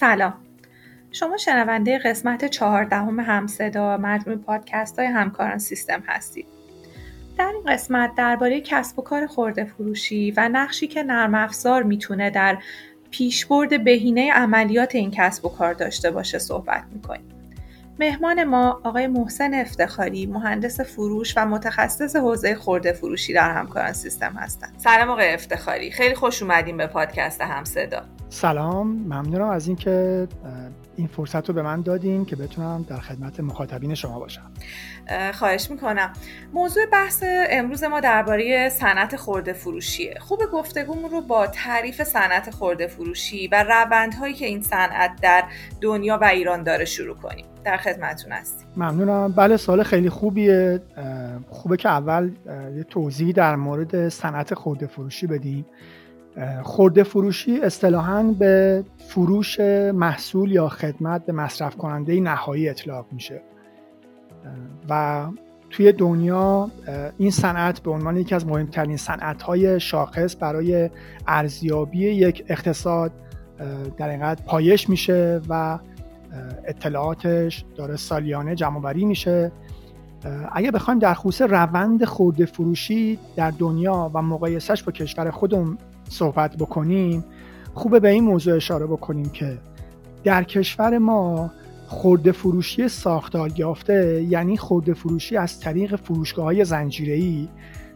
سلام. شما شنونده قسمت چهاردهم همصدا مجموع پادکست های همکاران سیستم هستید. در این قسمت درباره کسب و کار خورده فروشی و نقشی که نرم افزار می‌تونه در پیشبرد بهینه عملیات این کسب و کار داشته باشه صحبت می‌کنیم. مهمان ما آقای محسن افتخاری مهندس فروش و متخصص حوزه خورده فروشی در همکاران سیستم هستند. سلام آقای افتخاری. خیلی خوش اومدیم به پادکست همصدا. سلام ممنونم از اینکه این فرصت رو به من دادین که بتونم در خدمت مخاطبین شما باشم. خواهش می‌کنم. موضوع بحث امروز ما درباره صنعت خورده فروشیه خوب گفتگومون رو با تعریف صنعت خورده فروشی و روندهایی که این صنعت در دنیا و ایران داره شروع کنیم. در خدمتتون هستیم. ممنونم. بله سال خیلی خوبیه. خوبه که اول یه توضیحی در مورد صنعت خورده فروشی بدیم. خورده فروشی اصطلاحا به فروش محصول یا خدمت به مصرف کننده نهایی اطلاق میشه. و توی دنیا این صنعت به عنوان یکی از مهمترین صنعت های شاخص برای ارزیابی یک اقتصاد در اینقدر پایش میشه و اطلاعاتش داره سالیانه جمع میشه. اگه بخوایم در خصوص روند خورده فروشی در دنیا و مقایسش با کشور خودمون صحبت بکنیم خوبه به این موضوع اشاره بکنیم که در کشور ما خورده فروشی ساختار یافته یعنی خورده فروشی از طریق فروشگاه های زنجیره‌ای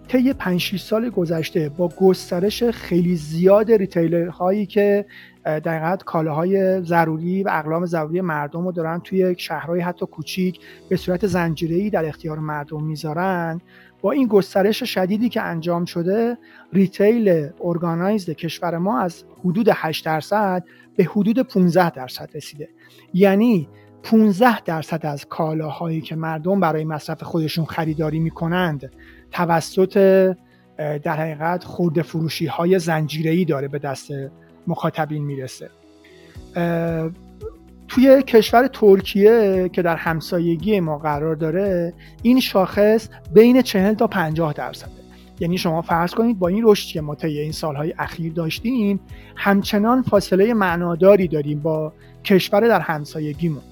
طی 5 6 سال گذشته با گسترش خیلی زیاد ریتیلر هایی که در حقیقت کالاهای ضروری و اقلام ضروری مردم رو دارن توی شهرهای حتی کوچیک به صورت زنجیره‌ای در اختیار مردم می‌ذارن. با این گسترش شدیدی که انجام شده ریتیل ارگانایزد کشور ما از حدود 8 درصد به حدود 15 درصد رسیده. یعنی 15 درصد از کالاهایی که مردم برای مصرف خودشون خریداری می‌کنند توسط در حقیقت خورده فروشی های زنجیره داره به دست مخاطبین می‌رسه. توی کشور ترکیه که در همسایگی ما قرار داره این شاخص بین 40 تا 50 درصده. یعنی شما فرض کنید با این رشدی که ما طی این سالهای اخیر داشتیم همچنان فاصله معناداری داریم با کشور در همسایگیمون.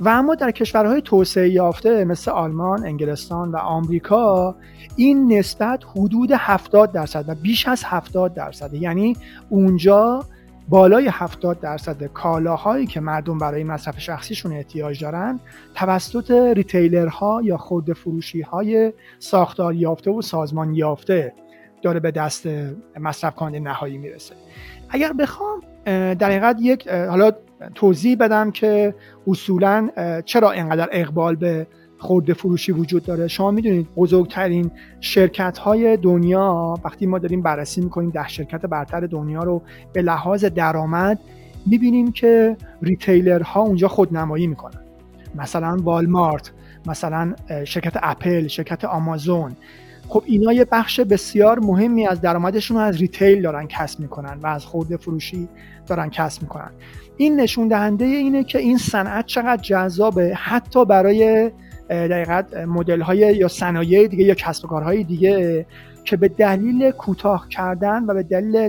و اما در کشورهای توسعه یافته مثل آلمان، انگلستان و آمریکا این نسبت حدود 70 درصد و بیش از 70 درصد یعنی اونجا بالای 70 درصد کالاهایی که مردم برای مصرف شخصیشون احتیاج دارن توسط ریتیلرها یا خورده فروشی های ساختار یافته و سازمان یافته داره به دست مصرف کننده نهایی می‌رسه. اگر بخوام در حقیقت یک حالا توضیح بدم که اصولا چرا اینقدر اقبال به خورده فروشی وجود داره. شما می‌دونید بزرگترین شرکت های دنیا وقتی ما داریم بررسی می‌کنیم ده شرکت برتر دنیا رو به لحاظ درآمد می‌بینیم که ریتیلرها اونجا خودنمایی می‌کنن. مثلا والمارت مثلا شرکت اپل شرکت آمازون. خب اینا یه بخش بسیار مهمی از درآمدشون از ریتیل دارن کسب می‌کنن و از خورده فروشی دارن کسب می‌کنن. این نشون دهنده اینه که این صنعت چقدر جذابه حتی برای دقیقت مدل های یا صنایع دیگه یا کسب و کارهای دیگه که به دلیل کوتاه کردن و به دلیل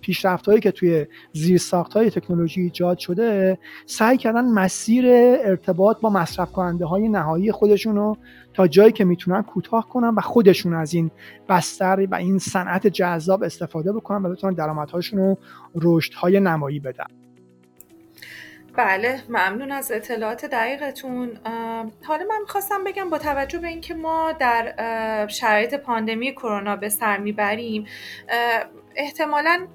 پیشرفت هایی که توی زیر ساخت های تکنولوژی ایجاد شده سعی کردن مسیر ارتباط با مصرف کننده های نهایی خودشون رو تا جایی که می‌تونن کوتاه کنن و خودشون از این بستر و این صنعت جذاب استفاده بکنن و بتونن درآمدهاشون رو رشد های نمایی بدن. بله ممنون از اطلاعات دقیقتون. حالا من می‌خواستم بگم با توجه به اینکه ما در شرایط پاندمی کرونا به سر می‌بریم احتمالا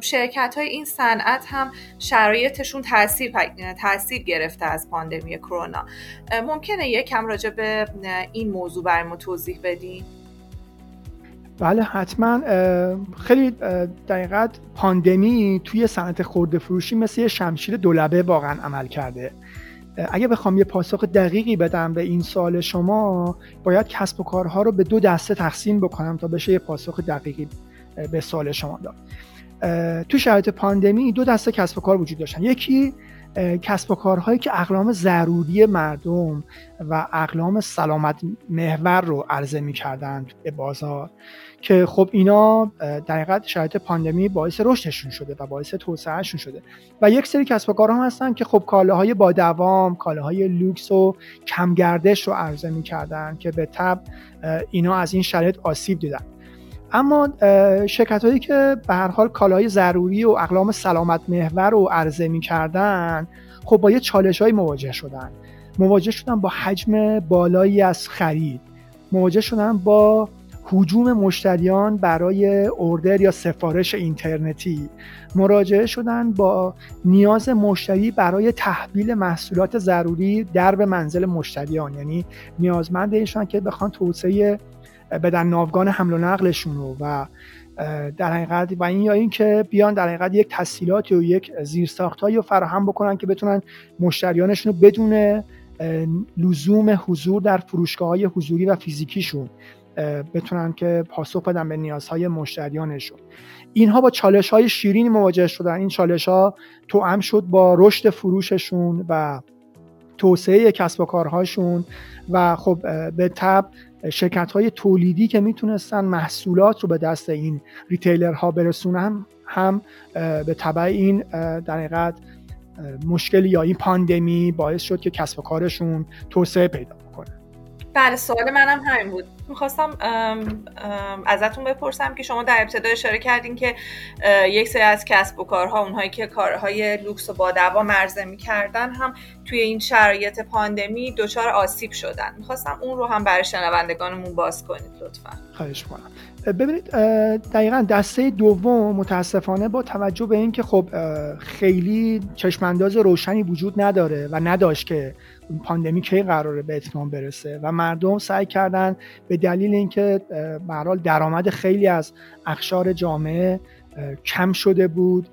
شرکت های این صنعت هم شرایطشون تاثیر تاثیر گرفته از پاندمی کرونا. ممکنه یکم راجع به این موضوع بر ما توضیح بدین؟ بله حتما خیلی دقیقت پاندمی توی صنعت خورده فروشی مثل شمشیر دولبه واقعا عمل کرده. اگه بخوام یه پاسخ دقیقی بدم به این سال شما باید کسب و کارها رو به دو دسته تقسیم بکنم تا بشه یه پاسخ دقیقی به سال شما داد. تو شرایط پاندمی دو دسته کسب و کار وجود داشتن. یکی کسب و کارهایی که اقلام ضروری مردم و اقلام سلامت محور رو عرضه می کردند به بازار. که خب اینا در حقیقت شرایط پاندمی باعث رشدشون شده و باعث توسعهشون شده. و یک سری کسب و کارها هستن که خب کالاهای با دوام کالاهای لوکس و کمگردش رو عرضه می‌کردن که به تبع اینا از این شرایط آسیب دیدن. اما شرکت هایی که به هر حال کالای ضروری و اقلام سلامت محور رو عرضه می‌کردن خب با یه چالش های مواجه شدن. مواجه شدن با حجم بالایی از خرید. مواجه شدن با حجوم مشتریان برای اوردر یا سفارش اینترنتی. مراجعه شدن با نیاز مشتری برای تحویل محصولات ضروری در به منزل مشتریان. یعنی نیازمند ایشان که بخوان توسعه بدن ناوگان حمل و نقلشون رو و در حقیقت و این یا این که بیان در حقیقت یک تسهیلاتی و یک زیرساختهایی رو فراهم بکنن که بتونن مشتریانشون رو بدون لزوم حضور در فروشگاه های حضوری و فیزیکیشون بتونن که پاسخ بدن به نیازهای مشتریانشون. اینها با چالش های شیرین مواجه شدن. این چالش ها توأم شد با رشد فروششون و توسعه کسب و کارهاشون و خب به تبع شرکت های تولیدی که می‌تونستن محصولات رو به دست این retailer ها برسونن هم به تبع این در حقیقت مشکل یا این پاندمی باعث شد که کسب و کارشون توسعه پیدا بله سوال منم همین بود. می‌خواستم ازتون بپرسم که شما در ابتدا اشاره کردین که یک سری از کسب و کارها اونهایی که کالاهای لوکس و با دوام عرضه می‌کردن هم توی این شرایط پاندمی دچار آسیب شدن. می‌خواستم اون رو هم برای شنوندگانمون باز کنید لطفا. خواهش کنم ببینید دقیقا دسته دوم متاسفانه با توجه به اینکه خب خیلی چشمانداز روشنی وجود نداره و نداشت که پاندمی کی قراره به اتمام برسه و مردم سعی کردن به دلیل اینکه به درآمد خیلی از اخشار جامعه کم شده بود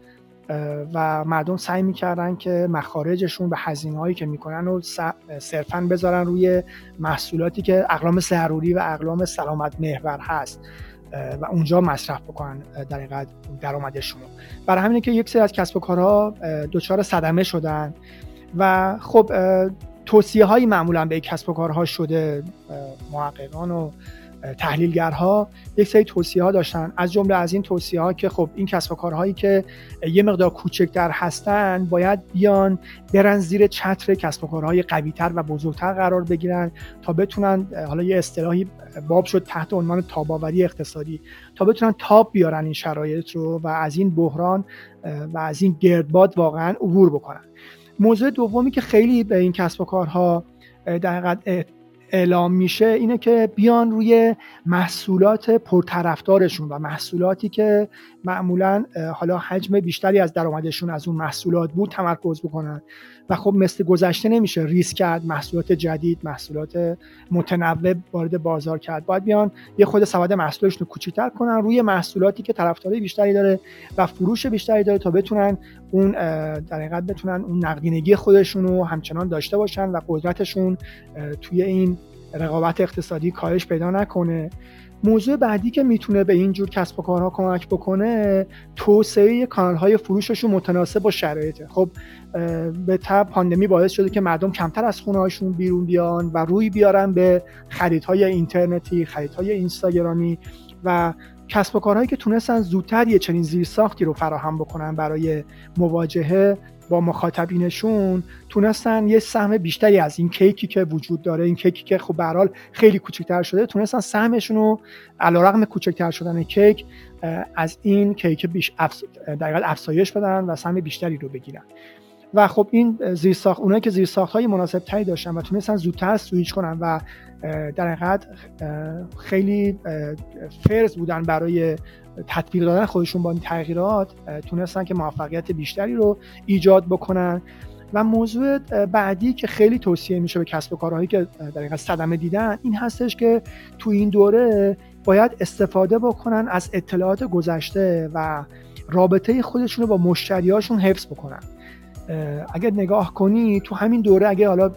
و مردم سعی می‌کردن که مخارجشون به هزینه هایی که می‌کنن و صرفا بذارن روی محصولاتی که اقلام ضروری و اقلام سلامت محور هست و اونجا مصرف بکنن در حقیقت درآمدشون. برای همینه که یک سری از کسب و کارها دچار صدمه شدن. و خب توصیه هایی معمولا به کسب و کارها شده محققان و تحلیلگرها یک سری توصیه ها داشتن. از جمله از این توصیه ها که خب این کسب و کارهایی که یه مقدار کوچکتر هستن باید بیان برن زیر چتر کسب و کارهای قویتر و بزرگتر قرار بگیرن تا بتونن حالا یه اصطلاحی باب شد تحت عنوان تاباوری اقتصادی. تا بتونن تاب بیارن این شرایط رو و از این بحران و از این گردباد واقعا عبور بکنن. موضوع دومی که خیلی به این کسب و کارها در اعلام میشه اینه که بیان روی محصولات پرطرفدارشون و محصولاتی که معمولا حالا حجم بیشتری از درآمدشون از اون محصولات بود تمرکز بکنن. و خب مثل گذشته نمیشه ریسک کرد محصولات جدید محصولات متنوع وارد بازار کرد. باید بیان یه خود سبد محصولشون رو کوچیک‌تر کنن روی محصولاتی که طرفدارای بیشتری داره و فروش بیشتری داره تا بتونن اون در حقیقت بتونن اون نقدینگی خودشون رو همچنان داشته باشن و قدرتشون توی این رقابت اقتصادی کاهش پیدا نکنه. موضوع بعدی که می‌تونه به این جور کسب و کارها کمک بکنه توسعه کانال های فروششون متناسب با شرایطه. خب به تب پاندمی باعث شده که مردم کمتر از خونه هاشون بیرون بیان و روی بیارن به خریدهای اینترنتی خریدهای اینستاگرامی و کسب و کارهایی که تونستن زودتر یه چنین زیرساختی رو فراهم بکنن برای مواجهه با مخاطبینشون تونستن یه سهم بیشتری از این کیکی که وجود داره این کیکی که خب به خیلی کوچکتر شده تونستن سهمشون رو علیرغم کوچکتر شدن کیک از این کیک بیش در افزایش بدن و سهم بیشتری رو بگیرن. و خب این زیرساخت اونایی که زیرساخت های مناسب تری داشتن و تونستن زودتر سویچ کنن و در حقیقت خیلی فرز بودن برای تطبیق دادن خودشون با این تغییرات تونستن که موفقیت بیشتری رو ایجاد بکنن. و موضوع بعدی که خیلی توصیه میشه به کسب و کارهایی که در حقیقت صدمه دیدن این هستش که تو این دوره باید استفاده بکنن از اطلاعات گذشته و رابطه خودشون رو با مشتریاشون حفظ بکنن. اگر نگاه کنی تو همین دوره اگه حالا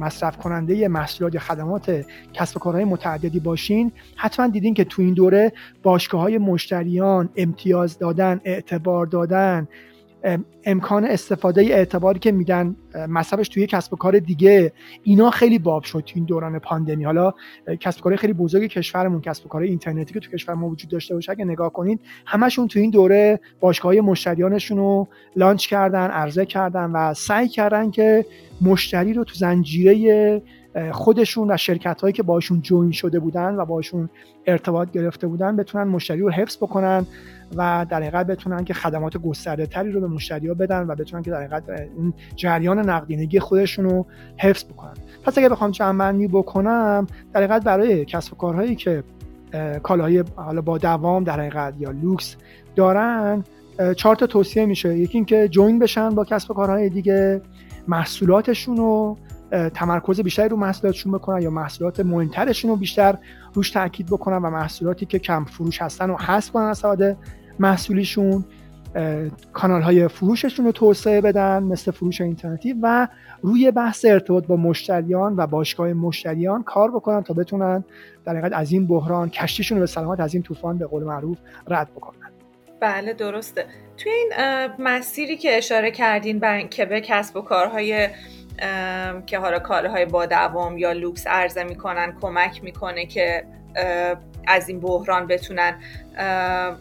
مصرف کننده محصولات یا خدمات کسب و کارهای متعددی باشین حتما دیدین که تو این دوره باشگاه های مشتریان امتیاز دادن اعتبار دادن. امکان استفاده اعتباری که میدن مصرفش توی کسب و کار دیگه اینا خیلی باب شد تو این دوران پاندمی. حالا کسب و کار خیلی بزرگ کشورمون کسب و کار اینترنتی که تو کشور ما وجود داشته باشه اگه نگاه کنید همشون تو این دوره باشگاه مشتریانشون رو لانچ کردن عرضه کردن و سعی کردن که مشتری رو تو زنجیره خودشون و شرکت هایی که باشون جوین شده بودن و باشون ارتباط گرفته بودن بتونن مشتری رو حفظ بکنن و در حقیقت بتونن که خدمات گسترده تری رو به مشتری ها بدن و بتونن که در حقیقت این جریان نقدینگی خودشون رو حفظ بکنن. پس اگه بخوام چند بکنم در حقیقت برای کسب و کارهایی که کالاهای حالا با دوام در حقیقت یا لوکس دارن چهار تا توصیه میشه. یکی اینکه جوین بشن با کسب و کارهای دیگه محصولاتشون رو تمرکز بیشتری رو محصولاتشون بکنن یا محصولات مهمترشون رو بیشتر روش تاکید بکنن و محصولاتی که کم فروش هستن رو حذف کنن از محصولیشون کانال های فروششون رو توسعه بدن مثل فروش اینترنتی و روی بحث ارتباط با مشتریان و باشگاه مشتریان کار بکنن تا بتونن در حقیقت از این بحران کشتیشون رو به سلامت از این طوفان به قول معروف رد بکنن. بله درسته. توی این مسیری که اشاره کردین که به کسب و کارهای که حالا کالاهای با دوام یا لوکس عرضه می‌کنن کمک می‌کنه که از این بحران بتونن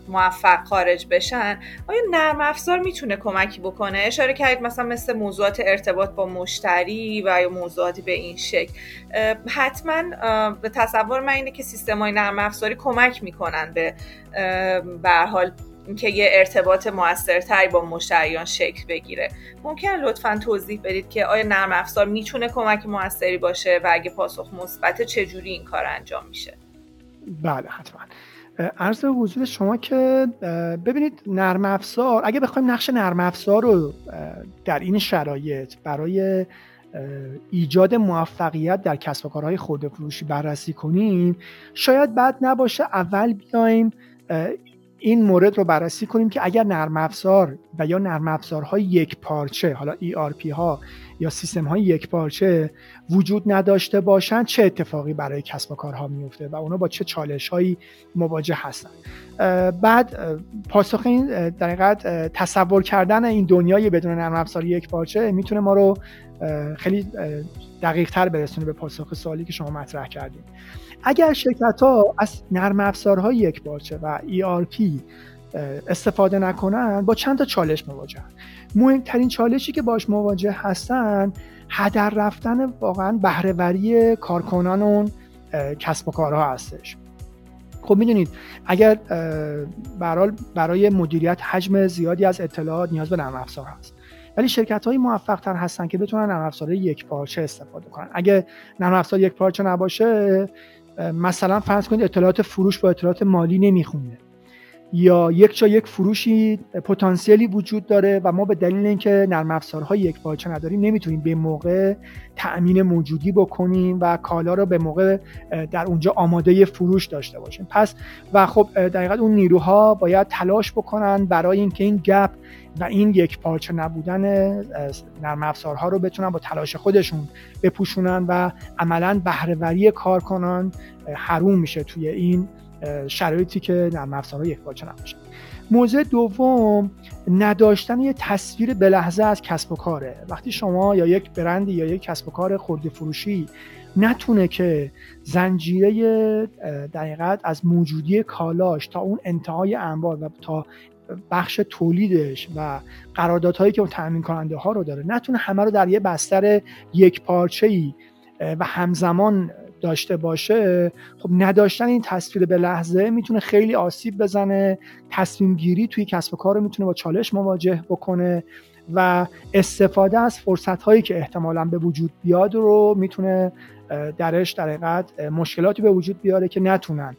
موفق خارج بشن. آیا نرم افزار می‌تونه کمکی بکنه؟ اشاره کردید مثلا مثل موضوعات ارتباط با مشتری و یا موضوعاتی به این شکل. حتما به تصور من اینه که سیستم های نرم افزاری کمک می‌کنن به به حال اینکه یه ارتباط موثرتری با مشتریان شکل بگیره. ممکن لطفا توضیح بدید که آیا نرم افزار می‌تونه کمک موثری باشه و اگه پاسخ مثبت چجوری این کار انجام میشه؟ بله حتما. عرض حضور شما که ببینید نرم افزار اگه بخوایم نقش نرم افزار رو در این شرایط برای ایجاد موفقیت در کسب و کارهای فروشی بررسی کنیم شاید بد نباشه اول بیایم این مورد رو بررسی کنیم که اگر نرم افزار و یا نرم افزارهای یک پارچه حالا ERP ها یا سیستم های یک پارچه وجود نداشته باشند چه اتفاقی برای کسب و کارها میفته و اونا با چه چالش هایی مواجه هستن؟ بعد پاسخ این در تصور کردن این دنیای بدون نرم افزار یک پارچه می‌تونه ما رو خیلی دقیق تر برسونه به پاسخ سوالی که شما مطرح کردید اگر شرکت ها از نرم افزارهای یک بارچه و ERP استفاده نکنن با چند تا چالش مواجه مهمترین چالشی که باش مواجه هستن هدر رفتن واقعا بهرهوری کارکنان اون کسب و کارها هستش. خب می‌دونید اگر برای برای مدیریت حجم زیادی از اطلاعات نیاز به نرم افزار هست. ولی شرکت های موفق تر هستن که بتونن نرم افزار یک پارچه استفاده کنن. اگه نرم افزار یک پارچه نباشه مثلا فرض کنید اطلاعات فروش با اطلاعات مالی نمی‌خونه. یا یک جا یک فروشی پتانسیلی وجود داره و ما به دلیل اینکه نرم افزارهای یک پارچه نداریم نمی‌تونیم به موقع تأمین موجودی بکنیم و کالا رو به موقع در اونجا آماده فروش داشته باشیم. پس و خب دقیقا اون نیروها باید تلاش بکنن برای اینکه این گپ و این یک پارچه نبودن نرم افزارها رو بتونن با تلاش خودشون بپوشونن و عملا بهرهوری کارکنان حروم میشه توی این شرایطی که نرم افزارها یک پارچه نباشن موضوع دوم نداشتن یه تصویر به لحظه از کسب و کاره. وقتی شما یا یک برندی یا یک کسب و کار خورده فروشی نتونه که زنجیره دقیقت از موجودی کالاش تا اون انتهای انبار و تا بخش تولیدش و قراردادهایی که اون تامین کننده ها رو داره نتونه همه رو در یه بستر یک پارچه ای و همزمان داشته باشه. خب نداشتن این تصویر به لحظه می‌تونه خیلی آسیب بزنه تصمیم گیری توی کسب و کار رو می‌تونه با چالش مواجه بکنه و استفاده از فرصت هایی که احتمالا به وجود بیاد رو می‌تونه درش در مشکلاتی به وجود بیاره که نتونن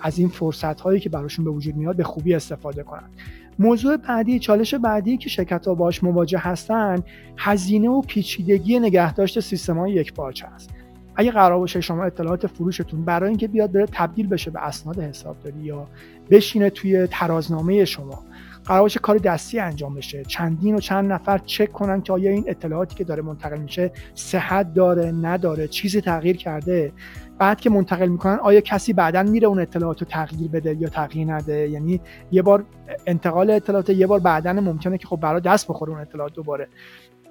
از این فرصت هایی که براشون به وجود میاد به خوبی استفاده کنن. موضوع بعدی چالش بعدی که شرکت ها باش مواجه هستن هزینه و پیچیدگی نگهداشت سیستم های یک پارچه است. اگه قرار باشه شما اطلاعات فروشتون برای اینکه بیاد بره تبدیل بشه به اسناد حسابداری یا بشینه توی ترازنامه شما قرار باشه کار دستی انجام بشه. چندین و چند نفر چک کنن که آیا این اطلاعاتی که داره منتقل میشه صحت داره نداره چیزی تغییر کرده. بعد که منتقل می‌کنن آیا کسی بعدا میره اون اطلاعات رو تغییر بده یا تغییر نده؟ یعنی یه بار انتقال اطلاعات یه بار بعدا ممکنه که خب برای دست بخوره اون اطلاعات دوباره.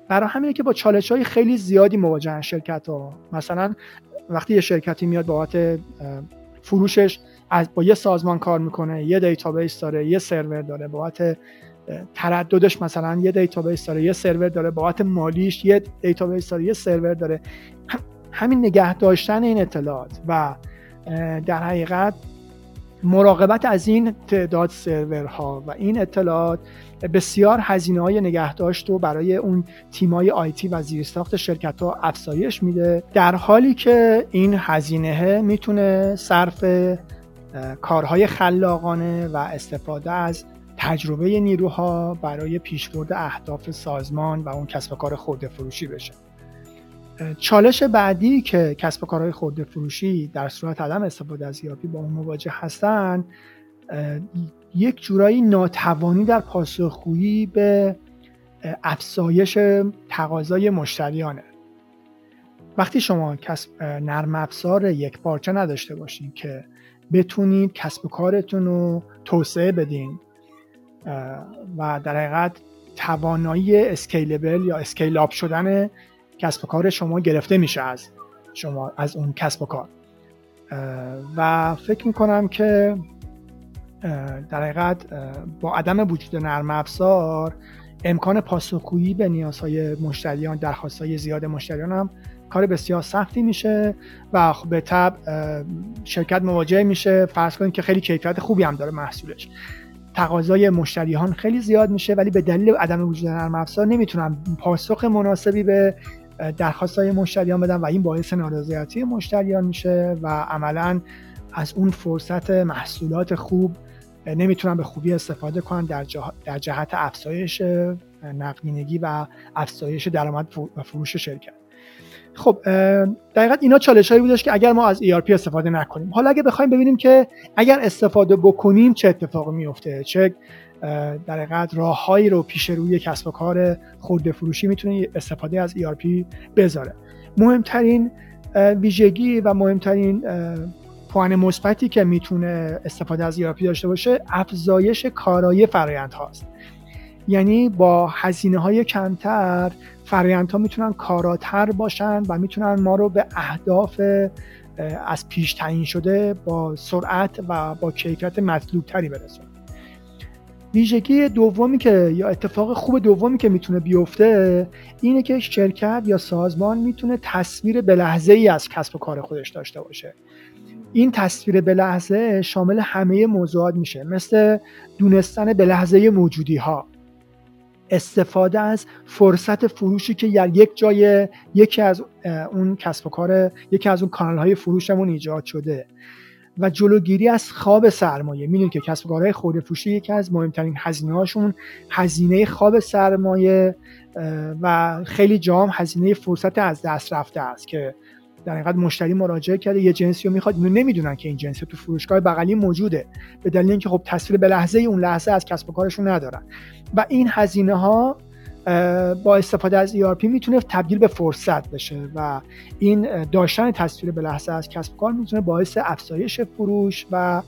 برای همینه که با چالش های خیلی زیادی مواجهن شرکت ها مثلا وقتی یه شرکتی میاد بابت فروشش از با یه سازمان کار می‌کنه یه database داره یه سرور داره بابت ترددش مثلا یه database داره یه سرور داره بابت مالیش یه database داره یه سرور داره. همین نگه داشتن این اطلاعات و در حقیقت مراقبت از این تعداد سرورها و این اطلاعات بسیار هزینه های نگهداشت و برای اون تیمای آیتی و زیرساخت شرکت ها افزایش میده. در حالی که این هزینه می‌تونه صرف کارهای خلاقانه و استفاده از تجربه نیروها برای پیشبرد اهداف سازمان و اون کسب و کار خورده فروشی بشه. چالش بعدی که کسب و کارهای خورده فروشی در صورت عدم استفاده از یابی با اون مواجه هستن یک جورایی ناتوانی در پاسخگویی به افزایش تقاضای مشتریانه. وقتی شما کسب نرم افزار یک پارچه نداشته باشین که بتونید کسب و کارتون رو توسعه بدین و در حقیقت توانایی اسکیلبل یا اسکیل آپ شدن کسب و کار شما گرفته میشه از شما از اون کسب و کار. و فکر می‌کنم که در حقیقت با عدم وجود نرم افزار امکان پاسخگویی به نیازهای مشتریان درخواستهای زیاد مشتریان هم کار بسیار سختی میشه و خب به طب شرکت مواجه میشه. فرض کنید که خیلی کیفیت خوبی هم داره محصولش. تقاضای مشتریان خیلی زیاد میشه ولی به دلیل عدم وجود نرم افزار نمی‌تونن پاسخ مناسبی به درخواست های مشتریان بدن و این باعث نارضایتی مشتریان میشه و عملا از اون فرصت محصولات خوب نمی‌تونن به خوبی استفاده کنن در, در جهت افزایش نقدینگی و افزایش درآمد و فروش شرکت. خب دقیقا اینا چالش هایی بودش که اگر ما از ERP استفاده نکنیم. حالا اگه بخوایم ببینیم که اگر استفاده بکنیم چه اتفاقی میفته چه در حقیقت راههایی رو پیش روی کسب و کار خورده فروشی می‌تونه استفاده از ERP بذاره. مهمترین ویژگی و مهمترین پوان مثبتی که می‌تونه استفاده از ERP داشته باشه افزایش کارایی فرایند هاست یعنی با هزینه های کمتر فرایندها می‌تونن کاراتر باشن و می‌تونن ما رو به اهداف از پیش تعیین شده با سرعت و با کیفیت مطلوب تری برسونن. ویژگی دومی که یا اتفاق خوب دومی که می‌تونه بیفته اینه که شرکت یا سازمان می‌تونه تصویر به ای از کسب و کار خودش داشته باشه. این تصویر به شامل همه موضوعات میشه مثل دونستن به لحظه موجودی ها استفاده از فرصت فروشی که یک جای یکی از اون کسب و کار یکی از اون کانال های فروشمون ایجاد شده. و جلوگیری از خواب سرمایه. می‌دونید که کسب و کارهای خورده فروشی یکی از مهمترین هزینه هاشون هزینه خواب سرمایه و خیلی جام هزینه فرصت از دست رفته است که در حقیقت مشتری مراجعه کرده. یه جنسی رو می‌خواد اینو نمی‌دونن که این جنس تو فروشگاه بغلی موجوده. به دلیل اینکه خب تصویر به لحظه اون لحظه از کسب و کارشون ندارن. و این هزینه ها با استفاده از ERP می‌تونه تبدیل به فرصت بشه و این داشتن تصویر به لحظه از کسب کار می‌تونه باعث افزایش فروش و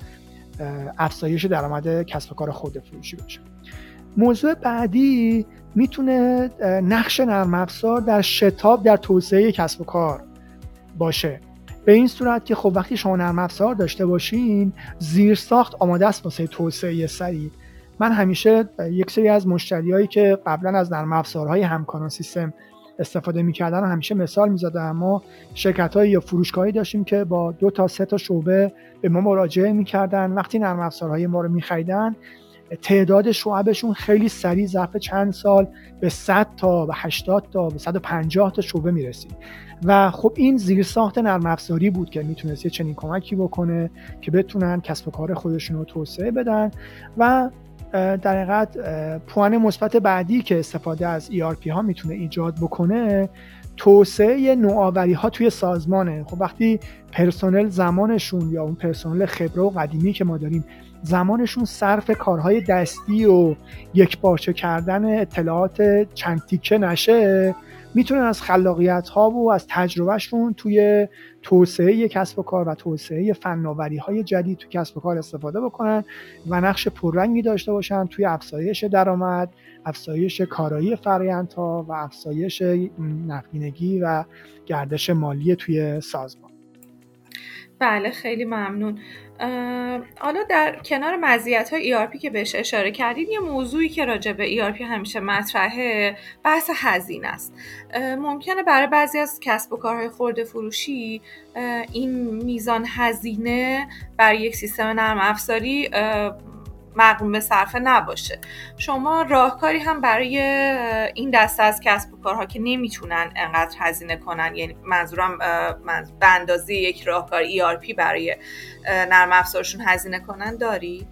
افزایش درآمد کسب کار خود فروشی بشه. موضوع بعدی می‌تونه نقش نرم افزار در شتاب در توسعه کسب و کار باشه. به این صورت که خب وقتی شما نرم افزار داشته باشین زیر ساخت آماده است واسه توسعه سریع. من همیشه یک سری از مشتریایی که قبلا از نرم افزارهای همکاران سیستم استفاده می‌کردن همیشه مثال می‌زدم. ما شرکت یا فروشگاهی داشتیم که با دو تا سه تا شعبه به ما مراجعه می‌کردن. وقتی نرم افزارهای ما رو میخریدن تعداد شعبشون خیلی سریع ظرف چند سال به 100 تا به 80 تا به 150 تا شعبه می‌رسید. و خب این زیر ساخت نرم افزاری بود که می‌تونست یه چنین کمکی بکنه که بتونن کسب و کار خودشون رو توسعه بدن و در حقیقت پوان مثبت بعدی که استفاده از ERP ها می‌تونه ایجاد بکنه توسعه نوآوری ها توی سازمانه. خب وقتی پرسنل زمانشون یا اون پرسنل خبره و قدیمی که ما داریم زمانشون صرف کارهای دستی و یک پارچه کردن اطلاعات چند تیکه نشه می‌تونن از خلاقیت ها و از تجربهشون توی توسعه کسب و کار و توسعه فناوری های جدید تو کسب و کار استفاده بکنن و نقش پررنگی داشته باشن توی افزایش درآمد افزایش کارایی فرآیندها و افزایش نقدینگی و گردش مالی توی سازمان. بله خیلی ممنون. حالا در کنار مزیت های ERP که بهش اشاره کردید یه موضوعی که راجع به ERP همیشه مطرحه بحث هزینه است. ممکنه برای بعضی از کسب و کارهای خورده فروشی این میزان هزینه برای یک سیستم نرم افزاری مقروم به صرفه نباشه. شما راهکاری هم برای این دسته از کسب و کارها که نمی‌تونن انقدر هزینه کنن یعنی منظورم به اندازه یک راهکار ERP برای نرم افزارشون هزینه کنن دارید؟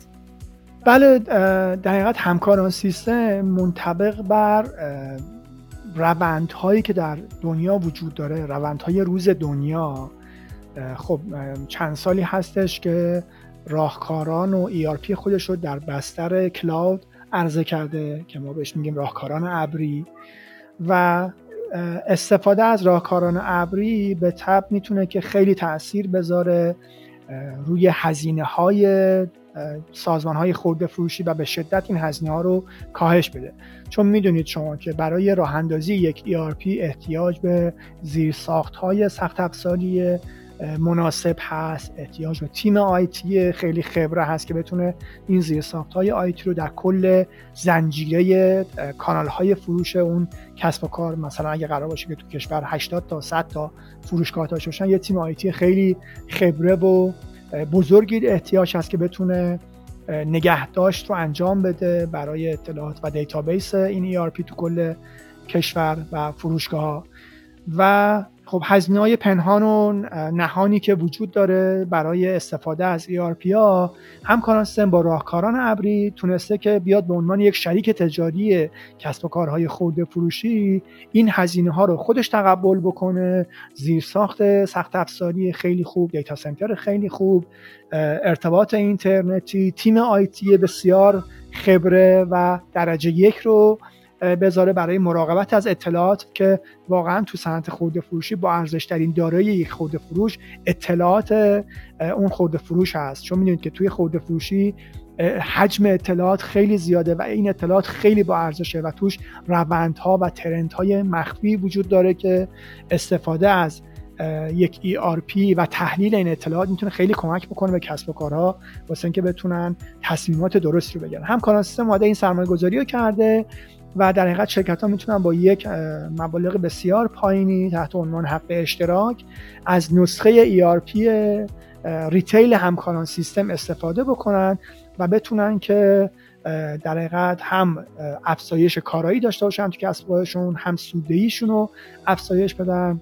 بله در حقیقت همکاران سیستم منطبق بر روندهایی که در دنیا وجود داره روندهای روز دنیا. خب چند سالی هستش که راهکاران و ERP خودش رو در بستر کلاود عرضه کرده که ما بهش میگیم راهکاران ابری. و استفاده از راهکاران ابری به تب می‌تونه که خیلی تاثیر بذاره روی هزینه های سازمان های خورده فروشی و به شدت این هزینه ها رو کاهش بده. چون می‌دونید شما که برای راه اندازی یک ERP احتیاج به زیرساخت های سخت افزاری مناسب هست احتیاج به تیم آیتی خیلی خبره هست که بتونه این زیرساخت های آیتی رو در کل زنجیره کانال های فروش اون کسب و کار مثلا اگه قرار باشه که تو کشور 80 تا 100 تا فروشگاه داشته باشن یه تیم آیتی خیلی خبره و بزرگی احتیاج هست که بتونه نگهداشت رو انجام بده برای اطلاعات و database این ERP تو کل کشور و فروشگاه و خب هزینه های پنهان و نهانی که وجود داره برای استفاده از ERP ها همکاران سیستم با راهکاران ابری تونسته که بیاد به عنوان یک شریک تجاری کسب و کارهای خرده فروشی این هزینه ها رو خودش تقبل بکنه. زیرساخت سخت افزاری خیلی خوب data center خیلی خوب ارتباط اینترنتی تیم آیتی بسیار خبره و درجه یک رو بذاره برای مراقبت از اطلاعات که واقعا تو صنعت خورده فروشی با ارزش ترین دارایی یک خورده فروش اطلاعات اون خورده فروش هست. چون می‌دونید که توی خورده فروشی حجم اطلاعات خیلی زیاده و این اطلاعات خیلی با ارزشه و توش روندها و ترندهای مخفی وجود داره که استفاده از یک ERP و تحلیل این اطلاعات می‌تونه خیلی کمک بکنه به کسب و کارها واسه اینکه بتونن تصمیمات درستی رو بگیرن. کاران سیستم ماده این سرمایه گذاری رو کرده. و در حقیقت شرکت ها می‌تونن با یک مبالغ بسیار پایینی تحت عنوان حق اشتراک از نسخه ERP ریتیل همکاران سیستم استفاده بکنن و بتونن که در حقیقت هم افزایش کارایی داشته باشن تو کسب هم سودهیشون رو افزایش بدن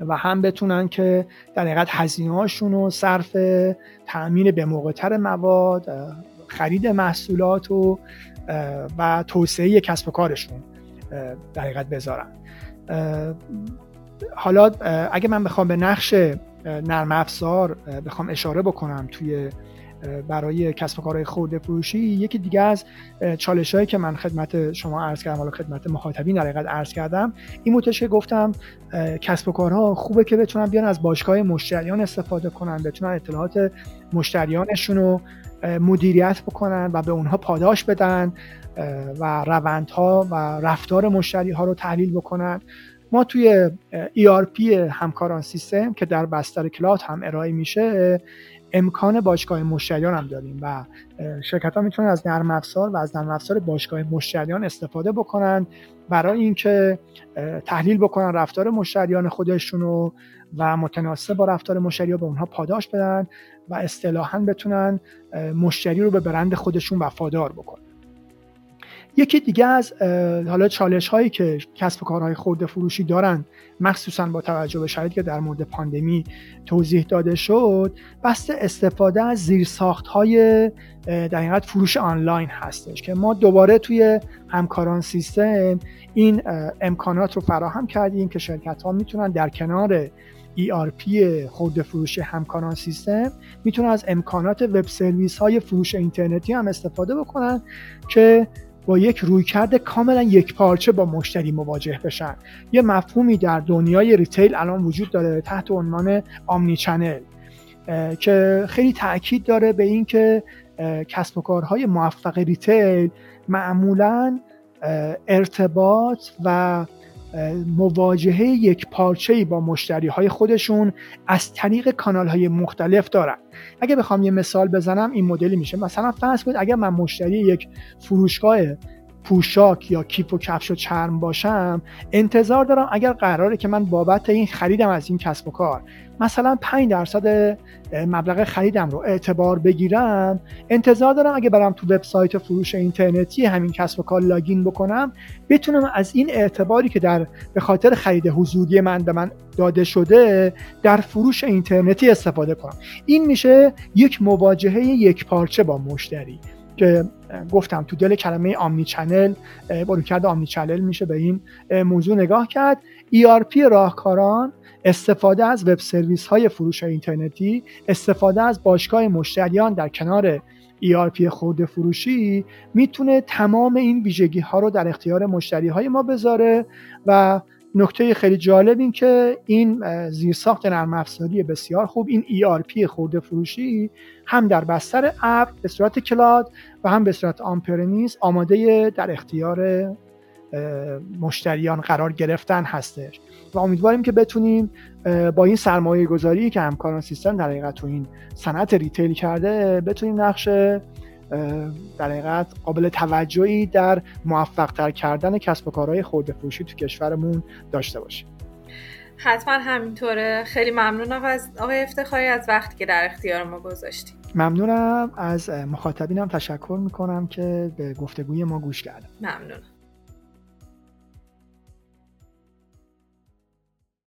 و هم بتونن که در حقیقت هزینه هاشون رو صرف تأمین به موقعتر مواد خرید محصولات و و توسعه کسب و کارشون در حقیقت بذارن. حالا اگه من بخوام به نقش نرم افزار بخوام اشاره بکنم توی برای کسب و کارهای خورده فروشی یکی دیگه از چالش هایی که من خدمت شما عرض کردم حالا خدمت مخاطبین در حقیقت عرض کردم این بودش گفتم کسب و کارها خوبه که بتونن بیان از باشگاه مشتریان استفاده کنن بتونن اطلاعات مشتریانشون رو مدیریت بکنن و به اونها پاداش بدن و روندها و رفتار مشتری ها رو تحلیل بکنن. ما توی ERP همکاران سیستم که در بستر کلاد هم ارائه میشه امکان باشگاه مشتریان هم داریم و شرکت ها می‌تونن از نرم افزار و از نرم افزار باشگاه مشتریان استفاده بکنن برای اینکه تحلیل بکنن رفتار مشتریان خودشون رو و متناسب با رفتار مشتری به اونها پاداش بدن و اصطلاحا بتونن مشتری رو به برند خودشون وفادار بکنن. یکی دیگه از حالا چالش هایی که کسب و کارهای خورده فروشی دارن مخصوصا با توجه به شرایطی که در مورد پاندمی توضیح داده شد بسته استفاده از زیرساخت های در حقیقت فروش آنلاین هستش که ما دوباره توی همکاران سیستم این امکانات رو فراهم کردیم که شرکت ها می‌تونن در کنار ERP خورده فروش همکاران سیستم می‌تونن از امکانات وب سرویس های فروش اینترنتی هم استفاده بکنن که با یک رویکرد کاملا یک پارچه با مشتری مواجه بشن. یه مفهومی در دنیای retail الان وجود داره تحت عنوان omnichannel که خیلی تاکید داره به اینکه کسب و کارهای موفق retail معمولا ارتباط و مواجهه یک پارچه با مشتری های خودشون از طریق کانال های مختلف دارن. اگه بخوام یه مثال بزنم این مدلی میشه. مثلا فرض کنید اگر من مشتری یک فروشگاه پوشاک یا کیف و کفش و چرم باشم انتظار دارم اگر قراره که من بابت این خریدم از این کسب و کار مثلا 5 درصد مبلغ خریدم رو اعتبار بگیرم انتظار دارم اگه برم تو وبسایت فروش اینترنتی همین کسب و کار لاگین بکنم بتونم از این اعتباری که در به خاطر خرید حضوری من به من داده شده در فروش اینترنتی استفاده کنم. این میشه یک مواجهه یک پارچه با مشتری. که گفتم تو دل کلمه omnichannel با رویکرد omnichannel میشه به این موضوع نگاه کرد. ERP راهکاران استفاده از وب سرویس های فروش اینترنتی استفاده از باشگاه مشتریان در کنار ERP خورده فروشی می‌تونه تمام این ویژگی ها رو در اختیار مشتری های ما بذاره و نکته خیلی جالب این که این زیرساخت نرم افزاری بسیار خوب این ERP خورده فروشی هم در بستر اپ به صورت cloud و هم به صورت on-premise آماده در اختیار مشتریان قرار گرفتن هستش. و امیدواریم که بتونیم با این سرمایه گذاری که همکاران سیستم در حقیقت تو این صنعت retail کرده بتونیم نقش در حقیقت قابل توجهی در موفق تر کردن کسب و کارهای خورده فروشی تو کشورمون داشته باشیم. حتما همینطوره. خیلی ممنونم از آقای افتخاری از وقتی که در اختیار ما گذاشتیم ممنونم. از مخاطبینم تشکر می‌کنم که به گفتگوی ما گوش کردن. ممنونم.